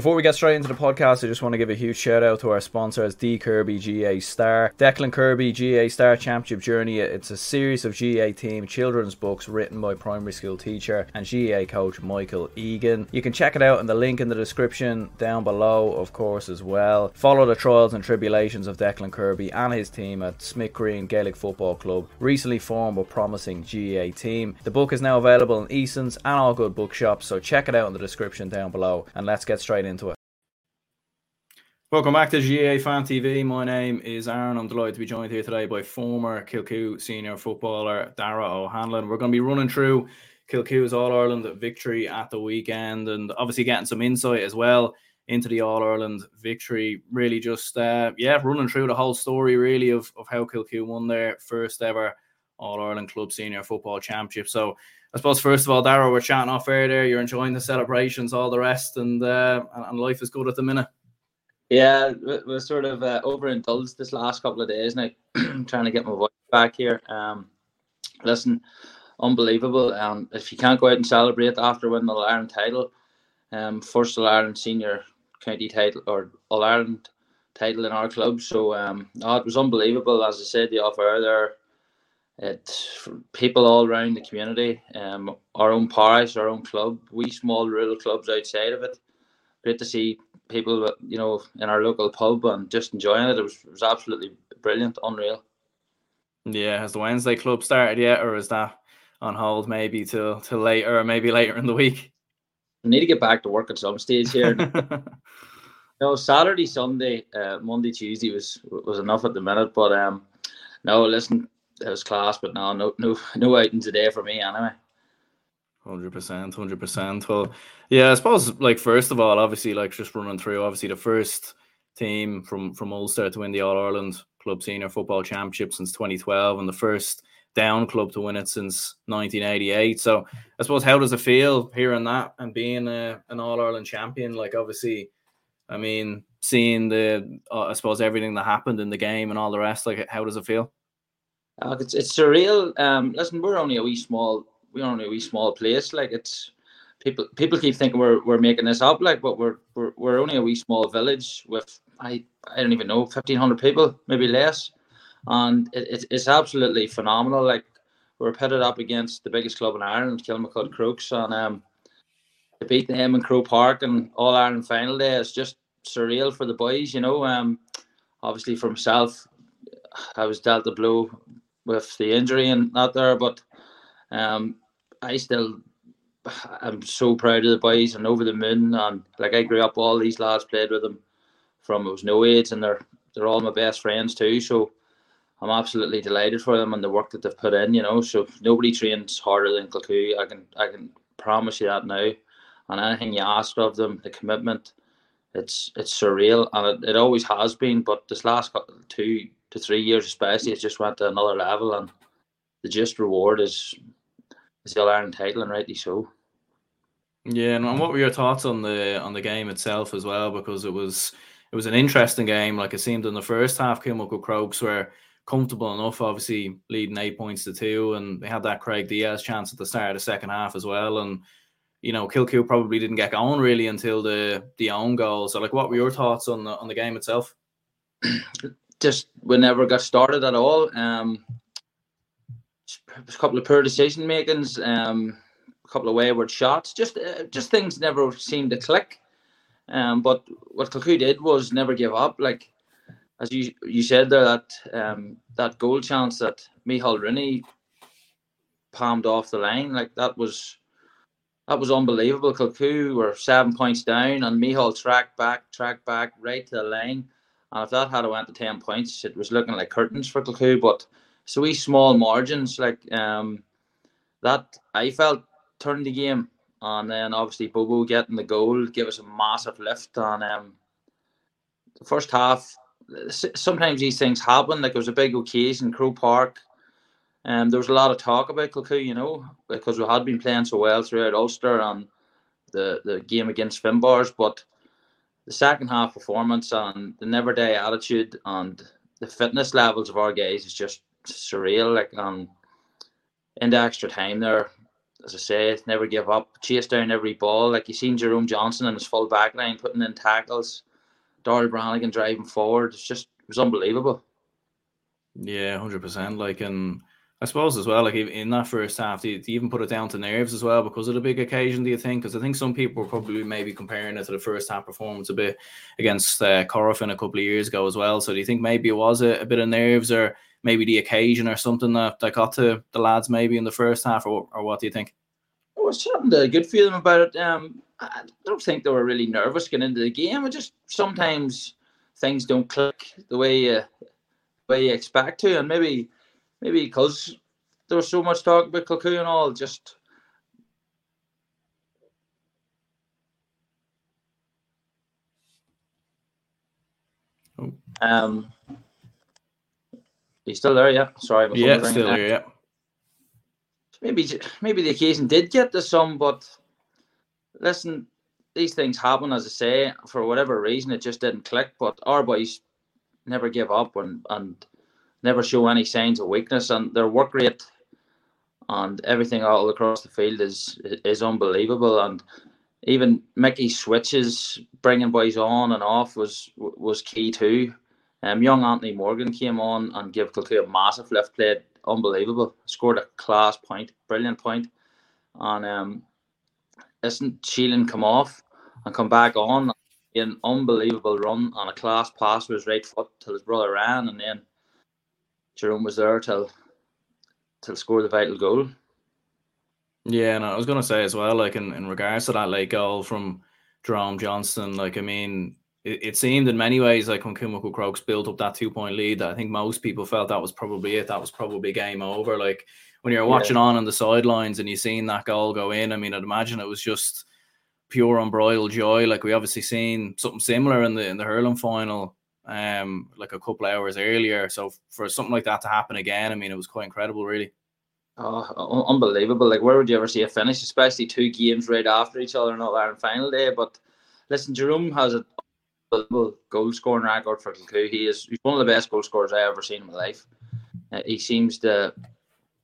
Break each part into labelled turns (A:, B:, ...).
A: Before we get straight into the podcast, I just want to give a huge shout out to our sponsors, D Kirby GAA Star. Declan Kirby GAA Star Championship Journey. It's a series of GAA team children's books written by primary school teacher and GAA coach Michael Egan. You can check it out in the link in the description down below, of course, as well. Follow the trials and tribulations of Declan Kirby and his team at Smith Green Gaelic Football Club, recently formed but promising GAA team. The book is now available in Eason's and all good bookshops, so check it out in the description down below. And let's get straight into it. Welcome back to GAA Fan TV. My name is Aaron. I'm delighted to be joined here today by former Kilcoo senior footballer Darragh O'Hanlon. We're going to be running through Kilcoo's All Ireland victory at the weekend and obviously getting some insight as well into the All Ireland victory. Really just, uh, yeah, running through the whole story really of, of how Kilcoo won their first ever All Ireland Club Senior Football Championship. So I suppose first of all, Darragh, we're chatting off air there. You're enjoying the celebrations, all the rest, and uh, and life is good at the minute.
B: Yeah, we're sort of uh, overindulged this last couple of days now, trying to get my voice back here. Um, listen, unbelievable. Um, if you can't go out and celebrate after winning the Ireland title, um, first All Ireland senior county title or All Ireland title in our club, so um, oh, it was unbelievable. As I said, the offer there, it people all around the community, um, our own parish, our own club, we small rural clubs outside of it. Great to see people, you know, in our local pub and just enjoying it. It was, it was absolutely brilliant, unreal.
A: Yeah, has the Wednesday club started yet, or is that on hold maybe till till later, or maybe later in the week?
B: I need to get back to work at some stage here. no, Saturday, Sunday, uh, Monday, Tuesday was was enough at the minute. But um, no, listen, it was class. But no, no, no, no outing today for me anyway.
A: Hundred percent, hundred percent. Well, yeah, I suppose like first of all, obviously, like just running through, obviously the first team from from Ulster to win the All Ireland Club Senior Football Championship since 2012, and the first down club to win it since 1988. So I suppose how does it feel hearing that and being a, an All Ireland champion? Like obviously, I mean, seeing the uh, I suppose everything that happened in the game and all the rest. Like, how does it feel?
B: Uh, it's it's surreal. Um, listen, we're only a wee small we're only a wee small place. Like it's people people keep thinking we're we're making this up. Like, but we're we're, we're only a wee small village with I I don't even know fifteen hundred people, maybe less, and it, it's absolutely phenomenal. Like we're pitted up against the biggest club in Ireland, Kilmacud Crokes, and um, to beat them in Croke Park and All Ireland final day is just surreal for the boys. You know, um, obviously for myself, I was dealt a blow with the injury and not there, but um, I still I'm so proud of the boys and over the moon and like I grew up all these lads played with them from it was no age and they're they're all my best friends too so I'm absolutely delighted for them and the work that they've put in you know so nobody trains harder than Kilcoo I can I can promise you that now. And anything you ask of them the commitment it's it's surreal and it, it always has been but this last two to three years especially it's just went to another level and the just reward is is the All Ireland title, and rightly so.
A: Yeah, and what were your thoughts on the on the game itself as well? Because it was it was an interesting game. Like it seemed in the first half, Kilmacud Crokes were comfortable enough, obviously leading eight points to two, and they had that Craig Diaz chance at the start of the second half as well. And you know, Kilcoo probably didn't get going really until the the own goal. So, like, what were your thoughts on the on the game itself?
B: Just we never got started at all. Um, a couple of poor decision makings, um, a couple of wayward shots. Just uh, just things never seemed to click. Um, but what Kilcoo did was never give up. Like as you you said there, that um, that goal chance that Michal Rooney palmed off the line, like that was that was unbelievable. Kilcoo were seven points down, and Michal tracked back, tracked back right to the line. And if that had went to ten points, it was looking like curtains for Kilcoo. But so we small margins like um that I felt turned the game and then obviously Bobo getting the goal gave us a massive lift on um the first half sometimes these things happen like there was a big occasion Croke Park and um, there was a lot of talk about Kilcoo you know because we had been playing so well throughout Ulster and the the game against Finbarrs but the second half performance and the never day attitude and the fitness levels of our guys is just surreal. Like um, in the extra time there, as I say, never give up, chase down every ball. Like you seen Jerome Johnston and his full back line putting in tackles, Darrell Brannigan driving forward. It's just it was unbelievable.
A: Yeah, hundred percent. Like, and I suppose as well, like in that first half, do you, do you, even put it down to nerves as well because of the big occasion? Do you think? Because I think some people were probably maybe comparing it to the first half performance a bit against uh, Corofin a couple of years ago as well. So do you think maybe it was a, a bit of nerves or maybe the occasion or something that, that got to the lads maybe in the first half, or, or what do you think?
B: I was having a good feeling about it. Um, I don't think they were really nervous getting into the game. It just sometimes things don't click the way you, the way you expect to, and maybe maybe because there was so much talk about Kilcoo and all, just oh. um He's still there, yeah. Sorry,
A: yeah, still there, yeah.
B: Maybe maybe the occasion did get to some, but listen, these things happen, as I say, for whatever reason, it just didn't click. But our boys never give up and and never show any signs of weakness, and their work rate and everything all across the field is is unbelievable. And even Mickey switches, bringing boys on and off was was key too. Um, young Anthony Morgan came on and gave Kilcoo a massive lift, played unbelievable, scored a class point, brilliant point. And um, isn't Shealan come off and come back on an unbelievable run on a class pass with his right foot till his brother ran, and then Jerome was there till till score the vital goal.
A: Yeah, and I was gonna say as well, like in, in regards to that late goal from Jerome Johnston, like I mean, it, it, seemed in many ways like when Kilmacud Crokes built up that two point lead, I think most people felt that was probably it. That was probably game over. Like when you're watching yeah. on on the sidelines and you seen that goal go in, I mean, I'd imagine it was just pure unbridled joy. Like we obviously seen something similar in the in the hurling final, um, like a couple hours earlier. So for something like that to happen again, I mean, it was quite incredible, really.
B: Oh, unbelievable! Like where would you ever see a finish, especially two games right after each other in All Ireland final day? But listen, Jerome has a goal scoring record for Kilcoo. He is he's one of the best goal scorers I ever seen in my life. Uh, he seems to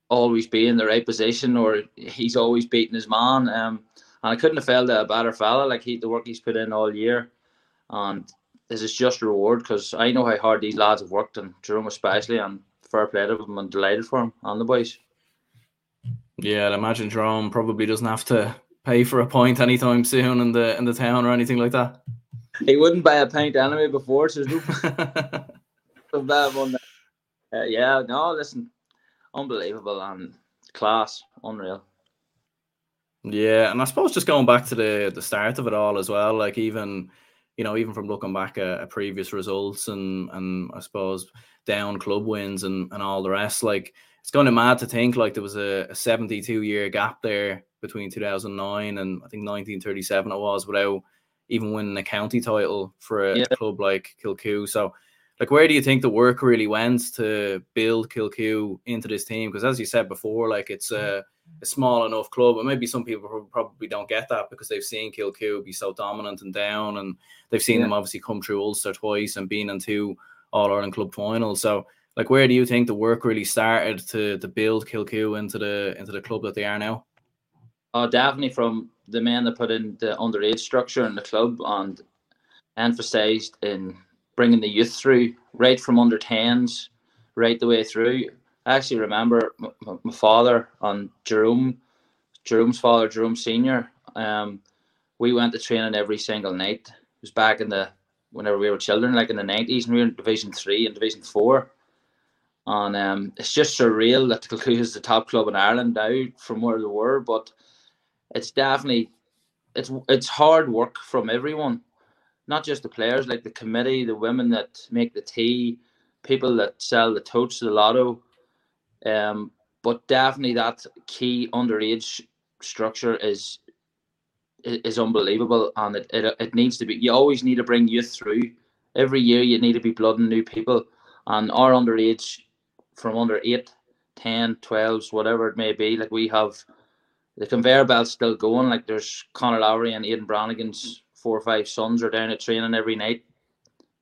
B: always be in the right position, or he's always beating his man. Um, and I couldn't have felt a better fella. Like he, the work he's put in all year, and this is just a reward because I know how hard these lads have worked, and Jerome especially, and fair play to them, and delighted for him and the boys.
A: Yeah, I'd imagine Jerome probably doesn't have to pay for a pint anytime soon in the in the town or anything like that
B: he wouldn't buy a pint anyway before, so there's no bad one. Uh, yeah, no, listen, unbelievable and class, unreal.
A: Yeah, and I suppose just going back to the the start of it all as well, like even you know even from looking back at, at previous results and and I suppose down club wins and and all the rest, like it's kind of mad to think like there was a, a 72 year gap there between 2009 and I think 1937 it was without even winning a county title for a, yeah. club like Kilcoo. So, like, where do you think the work really went to build Kilcoo into this team? Because as you said before, like it's a, a, small enough club, and maybe some people probably don't get that because they've seen Kilcoo be so dominant and down, and they've seen yeah. them obviously come through Ulster twice and been in two All Ireland club finals. So, like, where do you think the work really started to to build Kilcoo into the into the club that they are now?
B: Oh, definitely from the men that put in the underage structure in the club and emphasised in bringing the youth through right from under 10s right the way through. I actually remember my, my father and Jerome, Jerome's father, Jerome Senior. Um, we went to training every single night. It was back in the whenever we were children, like in the nineties, and we were in Division Three and Division Four. And um, it's just surreal that Kilcoo is the top club in Ireland now from where they were, but it's definitely it's it's hard work from everyone, not just the players, like the committee, the women that make the tea, people that sell the totes, the lotto, um, but definitely that key underage structure is is unbelievable, and it, it it needs to be. You always need to bring youth through. Every year, you need to be blooding new people, and our underage from under 8, 10, 12s, whatever it may be, like we have the conveyor belt's still going. Like there's Conor Laverty and Aidan Brannigan's four or five sons are down at training every night,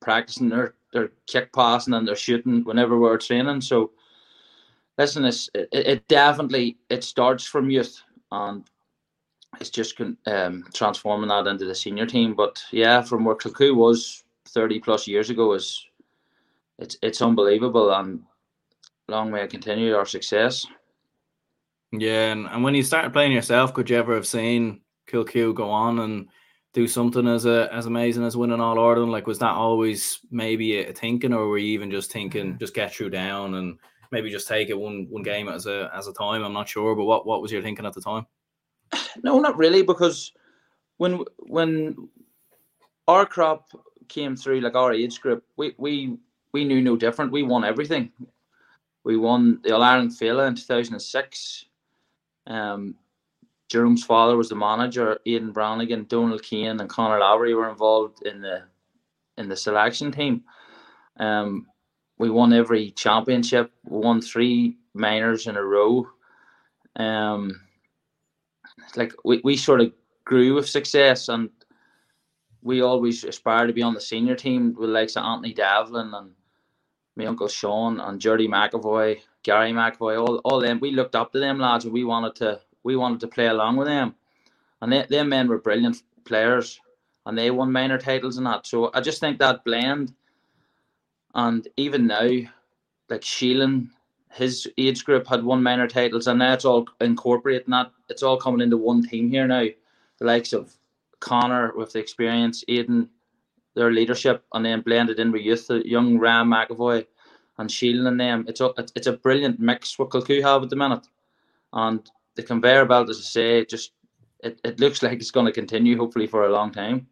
B: practicing their their kick passing and they're shooting whenever we're training. So listen, it's, it, it definitely it starts from youth and it's just um, transforming that into the senior team. But yeah, from where Kilcoo was thirty plus years ago is it's it's unbelievable and long may it continue our success.
A: Yeah, and, and when you started playing yourself, could you ever have seen Kilcoo go on and do something as a as amazing as winning all Ireland? Like, was that always maybe a thinking, or were you even just thinking just get through down and maybe just take it one one game as a as a time? I'm not sure, but what what was your thinking at the time?
B: No, not really, because when when our crop came through, like our age group, we we we knew no different. We won everything. We won the All Ireland Féile in 2006. Um, Jerome's father was the manager. Aidan Brannigan, Donald Keane, and Conor Laverty were involved in the in the selection team. Um, we won every championship. Won three minors in a row. Um, like we, we sort of grew with success, and we always aspired to be on the senior team with likes of Anthony Devlin and my uncle Sean and Jordy McAvoy, Gary McAvoy, all all them. We looked up to them lads, and we wanted to we wanted to play along with them. And they, them men were brilliant players and they won minor titles and that. So I just think that blend and even now, like Shealan, his age group had won minor titles and now it's all incorporating that. It's all coming into one team here now. The likes of Connor with the experience, Aidan, their leadership, and then blended in with youth, the young Ryan McAvoy and Shealan and them. It's a it's a brilliant mix what Kilcoo have at the minute. And the conveyor belt, as I say, just it, it looks like it's going to continue, hopefully, for a long time.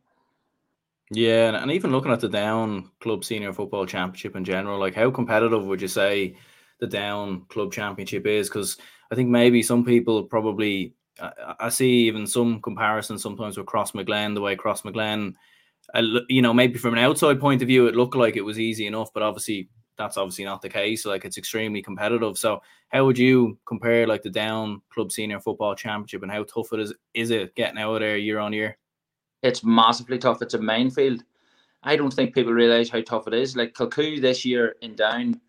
A: Yeah, and even looking at the Down Club Senior Football Championship in general, like how competitive would you say the Down Club Championship is? Because I think maybe some people probably, I, I see even some comparisons sometimes with Crossmaglen, the way Crossmaglen, uh, you know, maybe from an outside point of view, it looked like it was easy enough, but obviously that's obviously not the case. Like it's extremely competitive. So how would you compare like the down club senior football championship and how tough it is is it getting out there year on year?
B: It's massively tough. It's a minefield. I don't think people realise how tough it is. Like Kilcoo this year in down,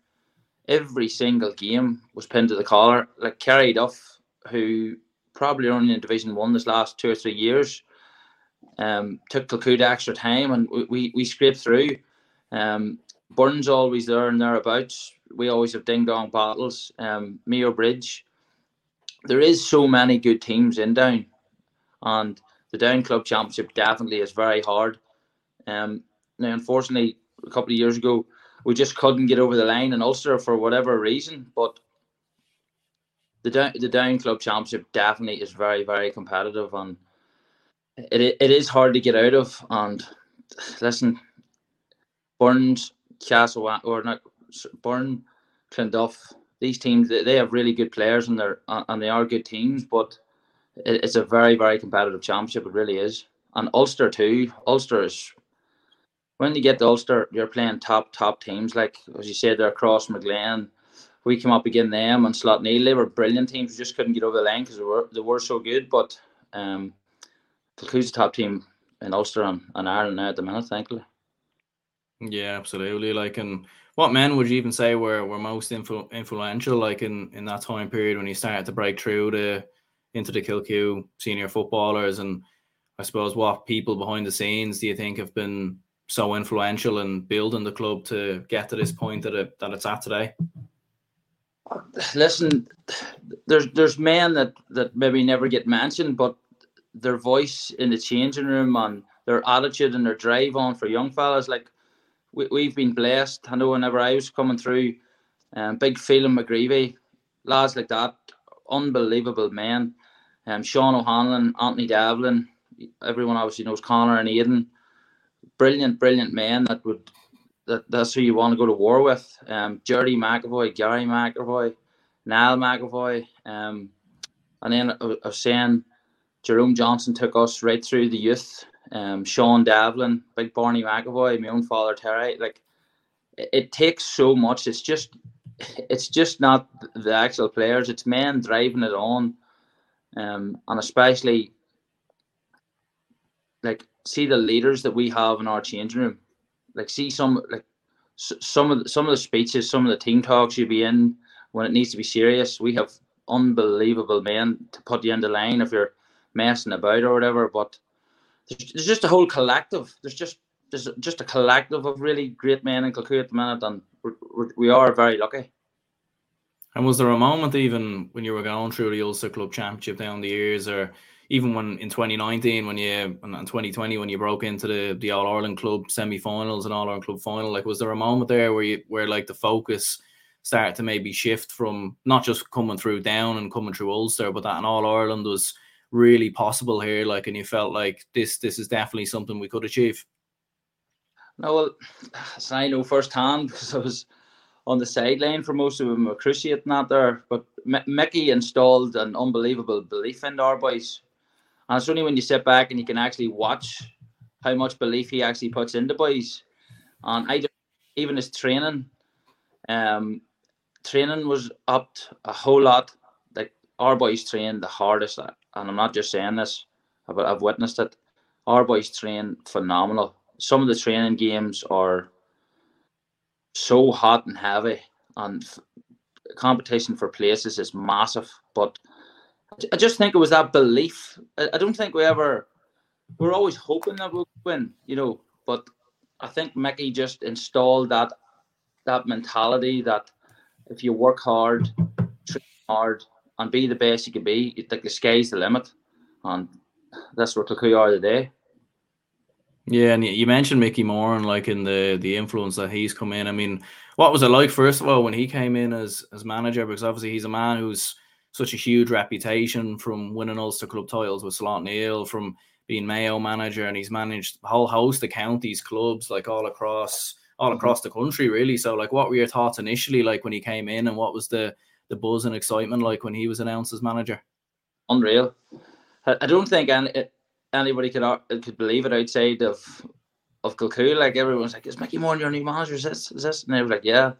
B: every single game was pinned to the collar. Like Carryduff, who probably only in Division One this last two or three years, um, took Kilcoo to extra time and we, we, we scraped through. Um, Burren's always there and thereabouts. We always have ding dong battles. Um, Mayo Bridge. There is so many good teams in Down, and the Down Club Championship definitely is very hard. Um, now, unfortunately, a couple of years ago, we just couldn't get over the line in Ulster for whatever reason. But the Down, the Down Club Championship definitely is very, very competitive, and it it is hard to get out of. And listen, Burns Castle or not Burn, Clonduff. These teams they have really good players and they're and they are good teams, but it's a very very competitive championship. It really is. And Ulster too. Ulster is when you get to Ulster, you're playing top top teams. Like as you said, they're across Crossmaglen. We came up against them and Slaughtneil. They were brilliant teams. We just couldn't get over the line because they were they were so good. But um, the top team in Ulster and, and Ireland now at the minute, thankfully.
A: Yeah, absolutely. Like, and what men would you even say were, were most influ- influential, like in, in that time period when you started to break through the into the Kilcoo senior footballers, and I suppose what people behind the scenes do you think have been so influential in building the club to get to this point that it that it's at today?
B: Listen, there's there's men that that maybe never get mentioned, but their voice in the changing room and their attitude and their drive on for young fellas like we, we've been blessed. I know whenever I was coming through, um, big Phelan McGreevy, lads like that, unbelievable men. Um, Sean O'Hanlon, Anthony Devlin, everyone obviously knows Connor and Aidan. Brilliant, brilliant men that would that that's who you want to go to war with. Um, Jordy McAvoy, Gary McAvoy, Niall McAvoy, um, and then I was saying Jerome Johnston took us right through the youth um, Sean Devlin, Big Barney McAvoy, my own father Terry. Like it, it, takes so much. It's just it's just not the actual players. It's men driving it on, um, and especially like see the leaders that we have in our changing room. Like see some like some of the, some of the speeches, some of the team talks you be in when it needs to be serious. We have unbelievable men to put you in the line if you're messing about or whatever. But there's, there's just a whole collective. There's just there's just a collective of really great men in Kilcoo at the minute, and we're, we are very lucky.
A: And was there a moment even when you were going through the Ulster Club Championship down the years, or even when in 2019 when you and 2020 when you broke into the the All Ireland Club semi-finals and All Ireland Club final, like was there a moment there where you where like the focus started to maybe shift from not just coming through down and coming through Ulster, but that an All Ireland was really possible here, like, and you felt like this this is definitely something we could achieve.
B: No, well, I know firsthand because I was on the sideline for most of them, cruciating that there. But M- Mickey installed an unbelievable belief in our boys, and it's only when you sit back and you can actually watch how much belief he actually puts into boys. And I even his training, um, training was upped a whole lot. Like our boys trained the hardest, and I'm not just saying this, but I've witnessed it. Our boys train phenomenal. Some of the training games are so hot and heavy, and competition for places is massive. But I just think it was that belief. I don't think we ever. We're always hoping that we'll win, you know. But I think Mickey just installed that that mentality that if you work hard, train hard, and be the best you can be, you think the sky's the limit, and that's what Kilcoo are today.
A: Yeah, and you mentioned Mickey Moran and like in the the influence that he's come in. I mean, what was it like first of all when he came in as as manager? Because obviously he's a man who's such a huge reputation from winning Ulster club titles with Slaughtneil, from being Mayo manager, and he's managed a whole host of counties clubs like all across all mm-hmm. across the country, really. So, like, what were your thoughts initially, like when he came in, and what was the the buzz and excitement like when he was announced as manager?
B: Unreal. I don't think any, anybody could could believe it outside of of Kilcoo. Like everyone's like, "Is Mickey Moran your new manager? Is this? Is this?" And they were like, "Yeah."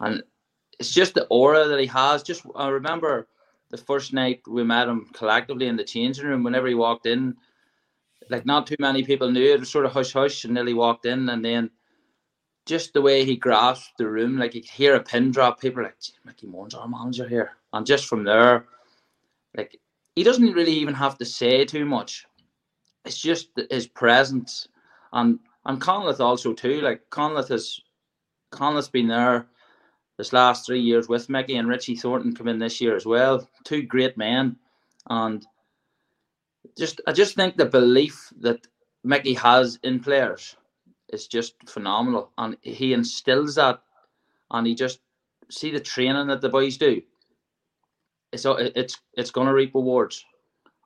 B: And it's just the aura that he has. Just I remember the first night we met him collectively in the changing room. Whenever he walked in, like not too many people knew it was sort of hush hush, then he walked in, and then just the way he grasped the room, like you could hear a pin drop. People like, Mickey Moran's our manager here, and just from there, like he doesn't really even have to say too much it's just his presence and and Conleth also too. Like Conleth has Conleth's been there this last three years with Mickey and Richie Thornton come in this year as well. Two great men, and just I just think the belief that Mickey has in players is just phenomenal, and he instills that, and he just see the training that the boys do. It's it's it's going to reap rewards,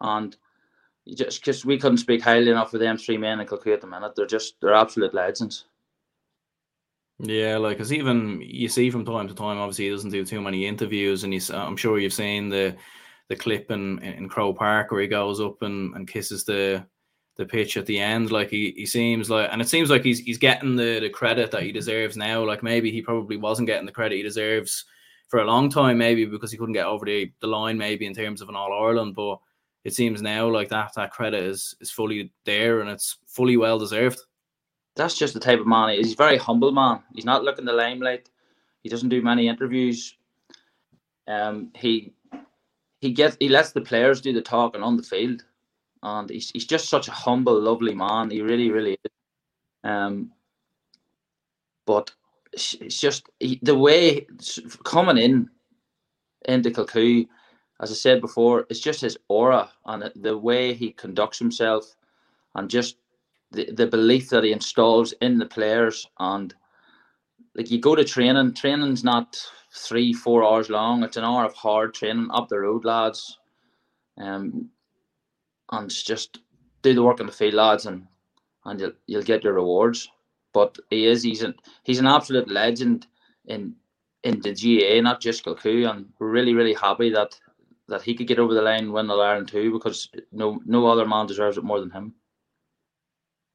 B: and just because we couldn't speak highly enough of them three men in Kilcoo at the minute. They're just they're absolute legends.
A: Yeah, like because even you see from time to time, obviously he doesn't do too many interviews, and he's I'm sure you've seen the the clip in in Croke Park where he goes up and, and kisses the the pitch at the end. Like he, he seems like, and it seems like he's he's getting the the credit that he deserves now. Like maybe he probably wasn't getting the credit he deserves for a long time, maybe because he couldn't get over the, the line, maybe in terms of an All Ireland, but it seems now like that that credit is is fully there and it's fully well deserved.
B: That's just the type of man he is. He's very humble man. He's not looking the limelight. He doesn't do many interviews. Um, he he gets he lets the players do the talking on the field, and he's he's just such a humble, lovely man. He really, really is. Um, but it's just he, the way coming in into Kilcoo as I said before, it's just his aura and the way he conducts himself, and just the, the belief that he installs in the players. And like you go to training, training's not three, four hours long. It's an hour of hard training up the road, lads. Um, and just do the work on the field, lads, and and you'll you'll get your rewards. But he is he's an he's an absolute legend in in the GAA, not just Kilcoo, and we're really really happy that that he could get over the line and win the Ireland too, because no no other man deserves it more than him.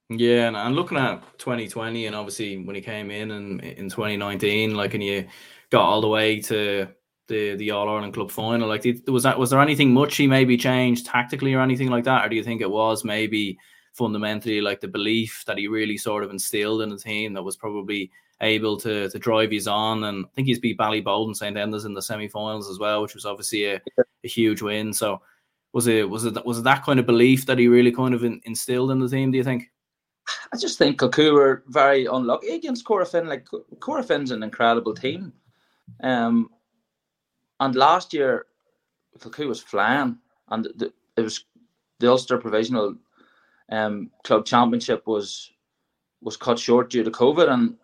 A: Yeah, and, and looking at 2020, and obviously when he came in and in 2019, like, and you got all the way to the the All Ireland Club final, like, was that was there anything much he maybe changed tactically or anything like that, or do you think it was maybe fundamentally like the belief that he really sort of instilled in the team that was probably able to to drive his on. And I think he's beat Ballyboden St Enda's in the semi-finals as well, which was obviously a, a huge win. So was it was it was it that kind of belief that he really kind of in, instilled in the team? Do you think?
B: I just think Kilcoo were very unlucky against Corofin. Like Corofin's an incredible team, um, and last year Kilcoo was flying, and the, it was the Ulster Provisional um, Club Championship was was cut short due to COVID, and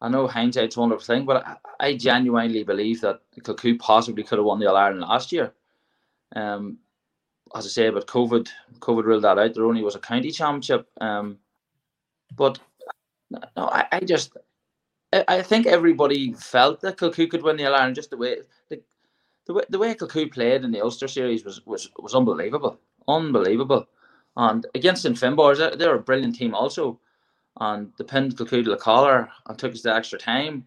B: I know hindsight's a wonderful thing, but I, I genuinely believe that Kilcoo possibly could have won the All Ireland last year. Um, as I say, but COVID, COVID ruled that out. There only was a county championship. Um, but no, I, I just, I, think everybody felt that Kilcoo could win the Ireland. Just the way, the, the way, the way Kilcoo played in the Ulster series was was was unbelievable, unbelievable. And against St Finbarrs, they're a brilliant team also. And the pinned Kilcoo to the collar and took us the extra time.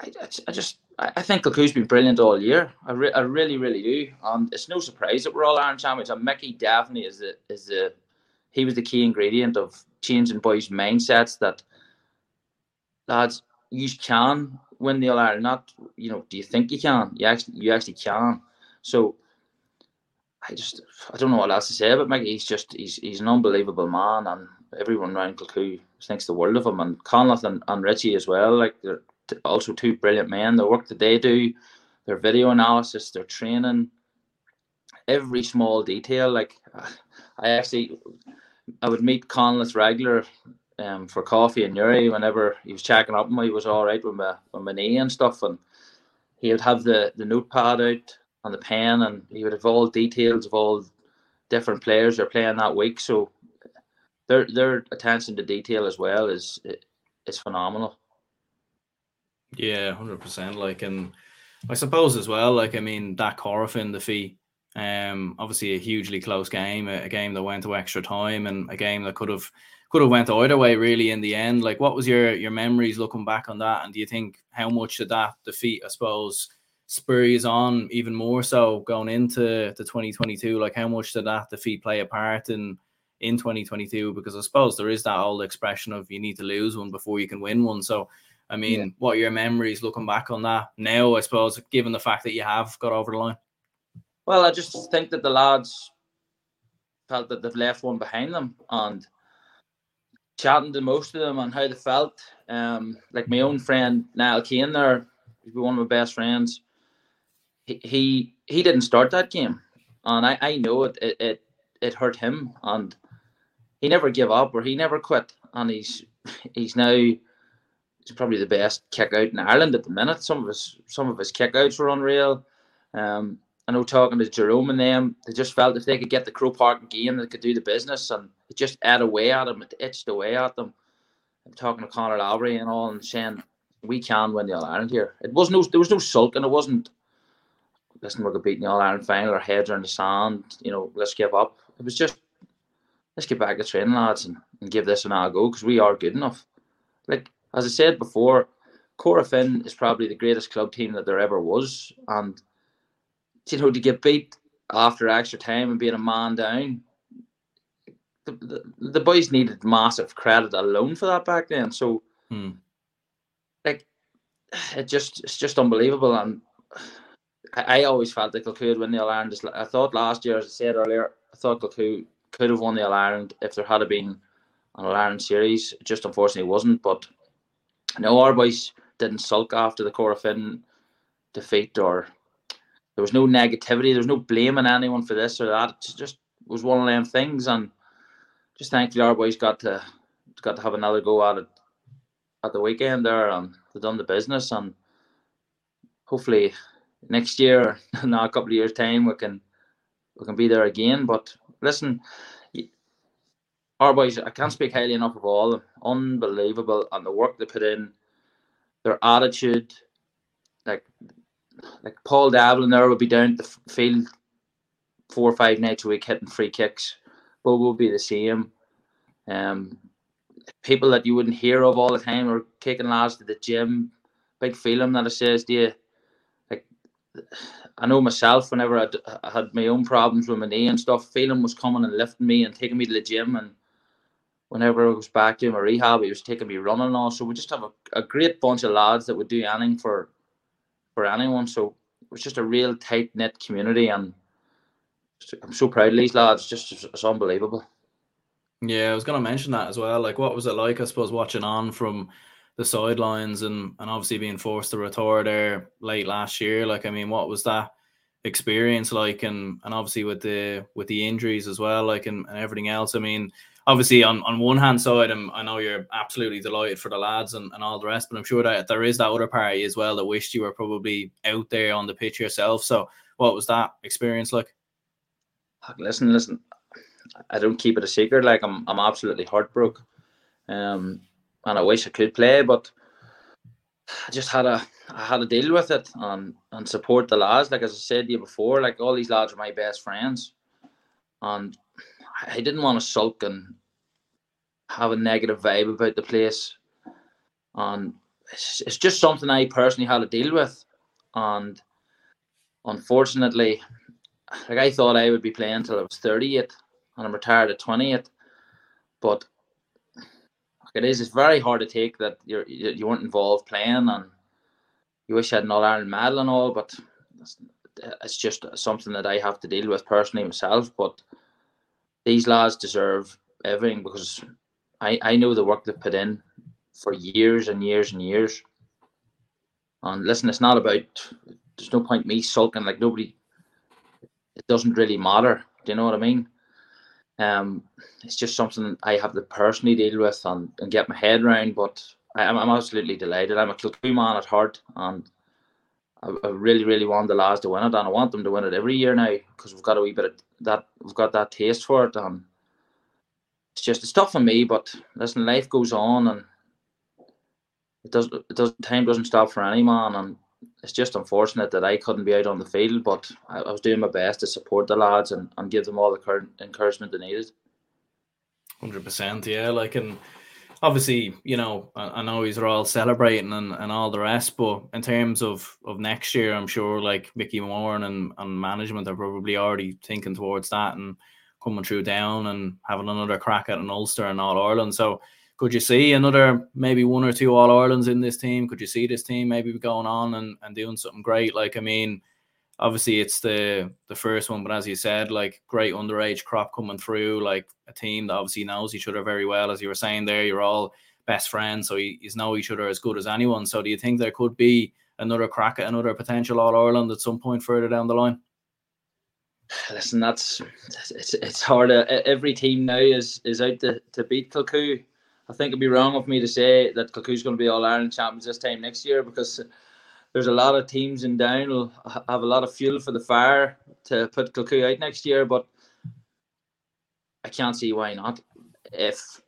B: I, I just I think Kilcoo's been brilliant all year. I, re- I really, really do. And it's no surprise that we're all Ireland champions. And Mickey definitely is the is the he was the key ingredient of changing boys' mindsets that lads, you can win the All Ireland. Not you know, do you think you can? You actually you actually can. So I just I don't know what else to say about Mickey. He's just he's he's an unbelievable man and everyone around Kilcoo thinks the world of him and Conleth and, and Richie as well. Like they're also two brilliant men. The work that they do, their video analysis, their training, every small detail. Like I actually, I would meet Conleth regular um, for coffee and Newry whenever he was checking up me. He was all right with my with my knee and stuff, and he would have the the notepad out on the pen, and he would have all details of all different players they're playing that week. So their their attention to detail as well is is phenomenal.
A: Yeah, hundred percent. Like, and I suppose as well, like, I mean, that Corofin defeat, um, obviously a hugely close game, a, a, game that went to extra time, and a game that could have could have went either way, really, in the end. Like, what was your your memories looking back on that? And do you think how much did that defeat, I suppose, spur you on even more so going into the 2022? Like, how much did that defeat play a part in? in 2022 because I suppose there is that old expression of you need to lose one before you can win one. So I mean, yeah. what are your memories looking back on that now? I suppose, given the fact that you have got over the line.
B: Well, I just think that the lads felt that they've left one behind them, and chatting to most of them on how they felt. Um, like my own friend Niall Kane, there, he's one of my best friends. He he, he didn't start that game, and I, I know it, it it it hurt him, and he never gave up or he never quit, and he's he's now he's probably the best kick out in Ireland at the minute. Some of his some of his kick outs were unreal. Um, I know talking to Jerome and them, they just felt if they could get the Croke Park game, they could do the business, and it just ate away at them. It itched away at them. I'm talking to Conor Laverty and all, and saying we can win the All Ireland here. It was no, there was no sulking. It wasn't. Listen, we're going to beat the All Ireland final. Our heads are in the sand. You know, let's give up. It was just let's get back to training, lads, and, and give this an all go because we are good enough. Like as I said before, Corofin is probably the greatest club team that there ever was, and you know to get beat after extra time and being a man down, the, the, the boys needed massive credit alone for that back then. So, hmm. like, it just it's just unbelievable, and I, I always felt that Kilcoo would win the All Ireland. I thought last year, as I said earlier, I thought Kilcoo could have won the All Ireland if there had been an All Ireland series. It just unfortunately wasn't, but no, our boys didn't sulk after the Corofin defeat, or there was no negativity. There was no blaming anyone for this or that. It just was one of them things, and just thankfully our boys got to got to have another go at it at the weekend there, and they've done the business, and hopefully next year, now a couple of years time, we can we can be there again. But listen, our boys, I can't speak highly enough of all them. Unbelievable, and the work they put in, their attitude, like like Paul Devlin there will be down the field four or five nights a week hitting free kicks. But will be the same. Um, people that you wouldn't hear of all the time are taking lads to the gym. Big Phelan that it says to you, like I know myself. Whenever I'd, I had my own problems with my knee and stuff, Phelan was coming and lifting me and taking me to the gym and whenever I was back doing my rehab, he was taking me running and all. So we just have a, a great bunch of lads that would do anything for for anyone. So it was just a real tight knit community, and I'm so proud of these lads. Just it's unbelievable.
A: Yeah, I was going to mention that as well. Like, what was it like? I suppose watching on from the sidelines and and obviously being forced to retire there late last year. Like, I mean, what was that experience like? And and obviously with the with the injuries as well, like, and, and everything else. I mean, obviously on, on one hand side, I'm, i know you're absolutely delighted for the lads and, and all the rest, but I'm sure that there is that other party as well that wished you were probably out there on the pitch yourself. So what was that experience like?
B: Listen, listen, I don't keep it a secret. Like I'm, I'm absolutely heartbroken. Um, and I wish I could play, but I just had a, I had to deal with it and, and support the lads. Like as I said to you before, like all these lads are my best friends, and I didn't want to sulk and have a negative vibe about the place. And it's, it's just something I personally had to deal with. And unfortunately, like I thought I would be playing until I was 38 and I'm retired at 28. But it is, it's very hard to take that you're, you weren't involved playing and you wish you had an All Ireland medal and all, but it's just something that I have to deal with personally myself. But these lads deserve everything because I, I know the work they've put in for years and years and years. And listen, it's not about there's no point me sulking like nobody it doesn't really matter. Do you know what I mean? Um it's just something I have to personally deal with and, and get my head around, but I, am I'm absolutely delighted. I'm a Kilcoo man at heart and I, I, really, really want the lads to win it, and I want them to win it every year now because we've got a wee bit of that. We've got that taste for it, and it's just it's tough for me. But listen, life goes on, and it does. It does. Time doesn't stop for any man, and it's just unfortunate that I couldn't be out on the field. But I, I was doing my best to support the lads and, and give them all the current encouragement they needed.
A: Hundred percent, yeah. Like and obviously, you know, I, I know he's all celebrating and, and all the rest, but in terms of, of next year, I'm sure like Mickey Moran and, and management are probably already thinking towards that and coming through down and having another crack at an Ulster and All Ireland. So could you see another maybe one or two All Irelands in this team? Could you see this team maybe going on and, and doing something great? Like, I mean, obviously it's the the first one, but as you said, like great underage crop coming through, like a team that obviously knows each other very well. As you were saying there, you're all best friends, so you, know each other as good as anyone. So do you think there could be another crack at another potential All Ireland at some point further down the line?
B: Listen, that's it's it's hard. Every team now is is out to, to beat Kilcoo. I think it'd be wrong of me to say that Kilcoo's going to be All Ireland champions this time next year because there's a lot of teams in down will have a lot of fuel for the fire to put Kilcoo out next year, but I can't see why not. If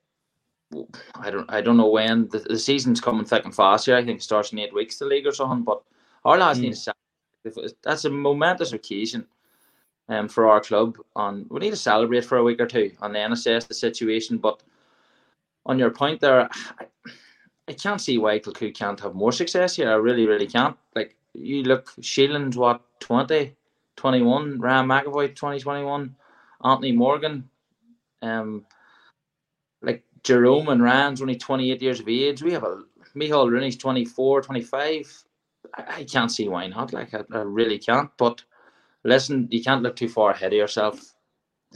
B: I don't, I don't know when the, the season's coming thick and fast here. I think it starts in eight weeks the league or something. But our lads mm. need that's a momentous occasion um, for our club, and we need to celebrate for a week or two and then assess the situation. But on your point there, I, I can't see why Kilcoo can't have more success here. I really, really can't. Like you look, Shealan's what 20, 21, Ryan McAvoy 2021, Anthony Morgan, um, like Jerome and Ryan's only 28 years of age. We have a Michael Rooney's 24, 25. I, I can't see why not. Like I, I, really can't. But listen, you can't look too far ahead of yourself.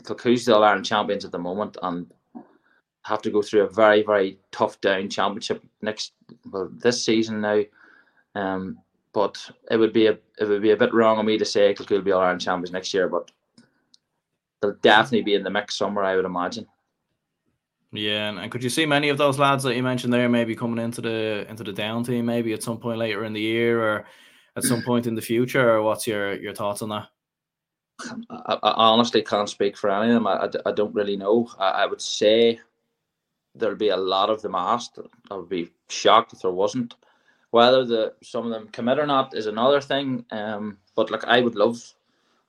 B: Kilcoo's still Ireland champions at the moment, and have to go through a very very tough down championship next well this season now. Um, but it would be a it would be a bit wrong of me to say will be All Ireland champions next year, but they'll definitely be in the mix somewhere, I would imagine.
A: Yeah, and, and could you see many of those lads that you mentioned there maybe coming into the into the down team maybe at some point later in the year or at some point in the future? Or what's your your thoughts on that?
B: I, I honestly can't speak for any of them. I, I, I don't really know. I, I would say there'll be a lot of them asked. I would be shocked if there wasn't. Whether the some of them commit or not is another thing. Um, but like I would love,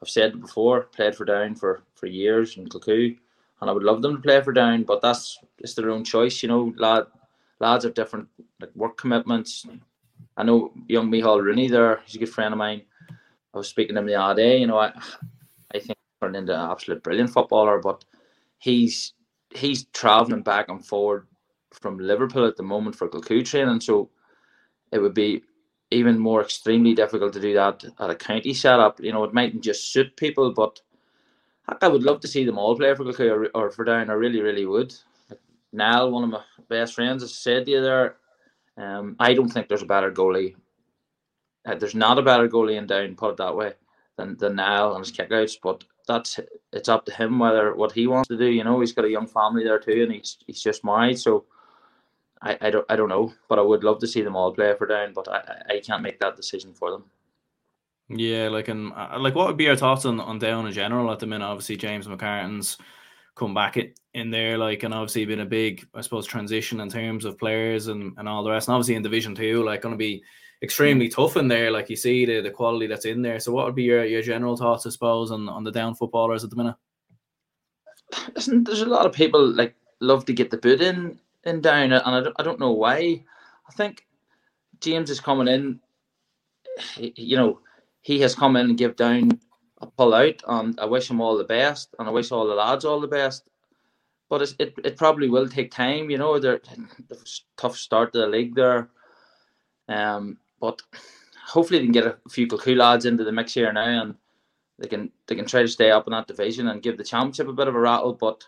B: I've said before, played for Down for for years in Kilcoo, and I would love them to play for Down. But that's it's their own choice, you know. Lad, lads have different like work commitments. I know young Michael Rooney there. He's a good friend of mine. I was speaking to him the other day. You know, I I think turned into an absolute brilliant footballer, but he's he's traveling back and forward from Liverpool at the moment for Kilcoo training, so it would be even more extremely difficult to do that at a county setup. You know, it mightn't just suit people, but I would love to see them all play for Kilcoo or, or for Down. I really, really would. Niall, one of my best friends, has said to you there, um, I don't think there's a better goalie. Uh, there's not a better goalie in Down, put it that way, than, than Niall and his kickouts, but that's it's up to him whether what he wants to do. You know, he's got a young family there too, and he's he's just married, so I, I don't I don't know, but I would love to see them all play for Down, but I, I can't make that decision for them.
A: Yeah, like and uh, like, what would be your thoughts on on Down in general at the minute? Obviously, James McCartan's come back in there, like, and obviously been a big, I suppose, transition in terms of players and and all the rest, and obviously in Division Two, like, going to be extremely tough in there. Like you see the the quality that's in there. So, what would be your your general thoughts, I suppose, on on the Down footballers at the minute?
B: Listen, there's a lot of people like love to get the boot in in Down, and I don't, I don't know why. I think James is coming in. You know, he has come in and give down a pull out, and I wish him all the best, and I wish all the lads all the best. But it it probably will take time, you know. They're tough start to the league there, um. But hopefully they can get a few cool lads into the mix here now, and they can they can try to stay up in that division and give the championship a bit of a rattle. But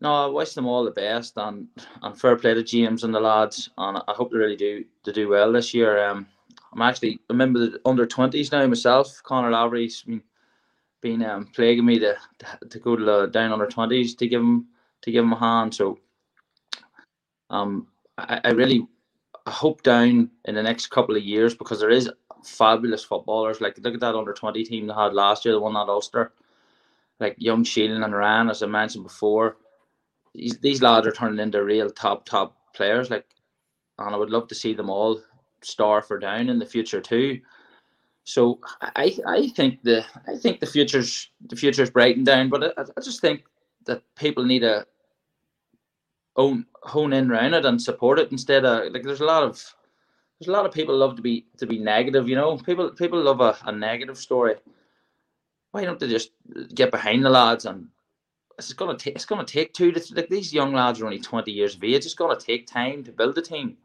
B: no, I wish them all the best, and and fair play to James and the lads, and I hope they really do to do well this year. Um, I'm actually a member of the under 20s now myself. Conor Laverty's been, been um, plaguing me to, to, to go to the down under 20s to give him to give him a hand. So um, I, I really I hope down in the next couple of years because there is fabulous footballers. Like look at that under 20 team they had last year, the one at Ulster. Like young Shealan and Ryan, as I mentioned before. These, these lads are turning into real top top players. Like and I would love to see them all star for down in the future too. So I I think the I think the future's the future's bright and down, but I, I just think that people need to own hone in around it and support it instead of like there's a lot of there's a lot of people love to be to be negative, you know. People people love a, a negative story. Why don't they just get behind the lads and it's gonna take it's gonna take two to like these young lads are only twenty years of age. It's gonna take time to build a team.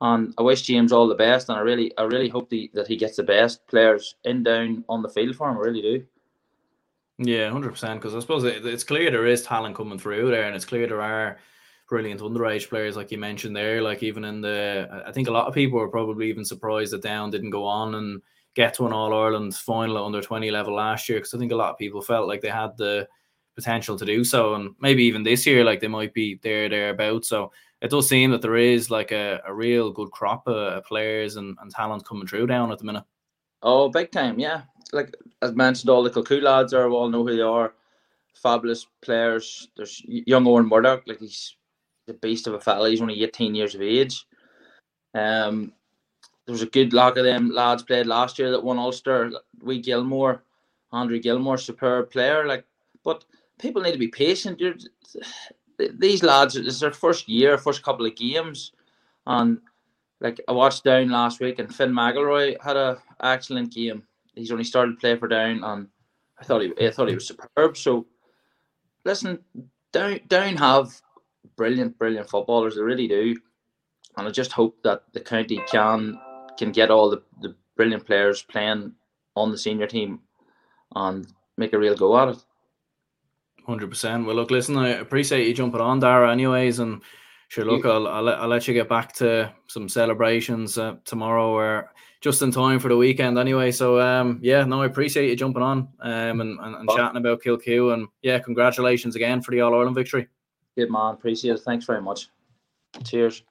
B: And I wish James all the best, and I really, I really hope the, that he gets the best players in down on the field for him. I really do.
A: Yeah, hundred percent. Because I suppose it, it's clear there is talent coming through there, and it's clear there are brilliant underage players, like you mentioned there. Like even in the, I think a lot of people were probably even surprised that Down didn't go on and get to an All Ireland final under twenty level last year. Because I think a lot of people felt like they had the potential to do so, and maybe even this year, like they might be there thereabouts. So it does seem that there is like a, a real good crop of players and, and talent coming through down at the minute.
B: Oh, big time, yeah. Like as mentioned, all the Kilcoo lads are all know who they are. Fabulous players. There's young Owen Murdoch, like he's the beast of a fella. He's only 18 years of age. Um, there was a good lot of them lads played last year that won Ulster. We Gilmore, Andrew Gilmore, superb player. Like, but people need to be patient. You're, these lads, it's their first year, first couple of games, and like I watched Down last week, and Finn McElroy had a excellent game. He's only started to play for Down, and I thought he, I thought he was superb. So, listen, Down, Down have brilliant, brilliant footballers. They really do, and I just hope that the county can can get all the, the brilliant players playing on the senior team, and make a real go at it.
A: Hundred percent. Well, look, listen, I appreciate you jumping on, Darragh. Anyways, and sure, look, I'll, I'll, I'll let you get back to some celebrations uh, tomorrow, or just in time for the weekend, anyway. So, um, yeah, no, I appreciate you jumping on, um, and, and, and chatting about Kilcoo, and yeah, congratulations again for the All Ireland victory.
B: Good man, appreciate it. Thanks very much. Cheers.